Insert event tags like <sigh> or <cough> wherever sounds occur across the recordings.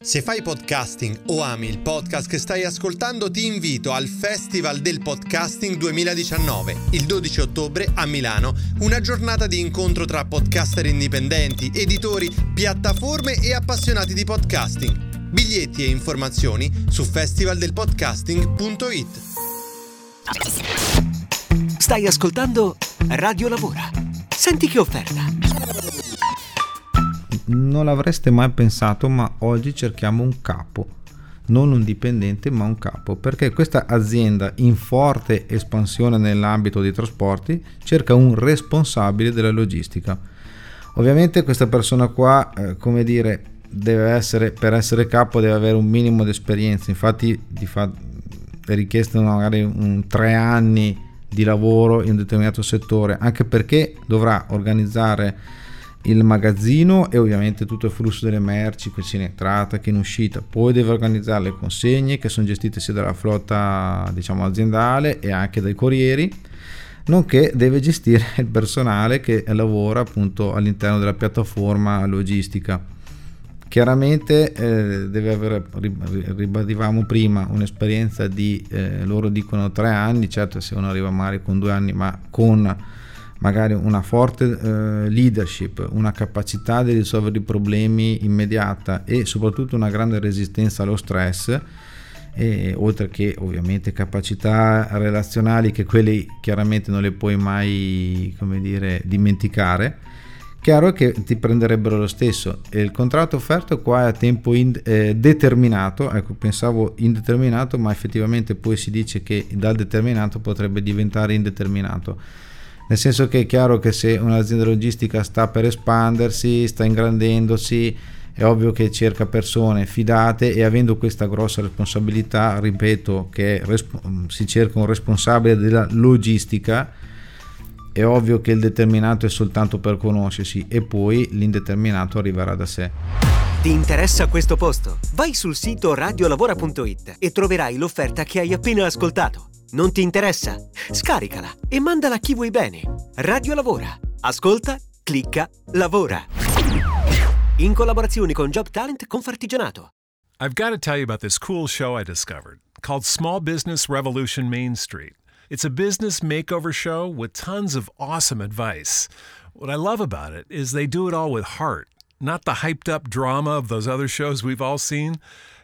Se fai podcasting o ami il podcast che stai ascoltando, ti invito al Festival del Podcasting 2019, il 12 ottobre a Milano, una giornata di incontro tra podcaster indipendenti, editori, piattaforme e appassionati di podcasting. Biglietti e informazioni su festivaldelpodcasting.it. Stai ascoltando Radio Lavora. Senti che offerta. Non l'avreste mai pensato, ma oggi cerchiamo un capo, non un dipendente, ma un capo, perché questa azienda in forte espansione nell'ambito dei trasporti cerca un responsabile della logistica. Ovviamente questa persona qua, eh, come dire, deve essere per essere capo deve avere un minimo di esperienza, infatti di fa, è richiesto magari un tre anni di lavoro in un determinato settore, anche perché dovrà organizzare il magazzino e ovviamente tutto il flusso delle merci che sia in entrata che in uscita. Poi deve organizzare le consegne che sono gestite sia dalla flotta diciamo aziendale e anche dai corrieri nonché deve gestire <laughs> il personale che lavora appunto all'interno della piattaforma logistica. Chiaramente eh, deve avere ribadivamo prima un'esperienza di eh, loro dicono tre anni certo se uno arriva magari con due anni ma con magari una forte eh, leadership, una capacità di risolvere i problemi immediata e soprattutto una grande resistenza allo stress, e, oltre che ovviamente capacità relazionali che quelle chiaramente non le puoi mai dire, dimenticare. Chiaro che ti prenderebbero lo stesso. E il contratto offerto qua è a tempo in, eh, determinato, ecco pensavo indeterminato ma effettivamente poi si dice che dal determinato potrebbe diventare indeterminato nel senso che è chiaro che se un'azienda logistica sta per espandersi, sta ingrandendosi, è ovvio che cerca persone fidate e avendo questa grossa responsabilità, ripeto che resp- si cerca un responsabile della logistica, è ovvio che il determinato è soltanto per conoscersi e poi l'indeterminato arriverà da sé. Ti interessa questo posto? Vai sul sito radiolavora.it e troverai l'offerta che hai appena ascoltato. Non ti interessa? Scaricala e mandala a chi vuoi bene. Radio Lavora. Ascolta, clicca, lavora. In collaborazione con Job Talent Confartigianato. I've got to tell you about this cool show I discovered called Small Business Revolution Main Street. It's a business makeover show with tons of awesome advice. What I love about it is they do it all with heart, not the hyped up drama of those other shows we've all seen.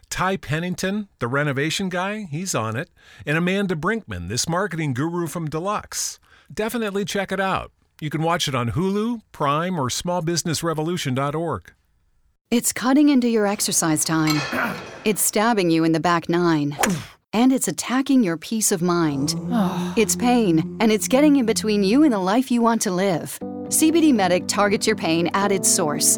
Ty Pennington, the renovation guy, he's on it, and Amanda Brinkman, this marketing guru from Deluxe. Definitely check it out. You can watch it on Hulu, Prime, or smallbusinessrevolution.org. It's cutting into your exercise time. <clears throat> It's stabbing you in the back nine. And it's attacking your peace of mind. <sighs> It's pain, and it's getting in between you and the life you want to live. CBD Medic targets your pain at its source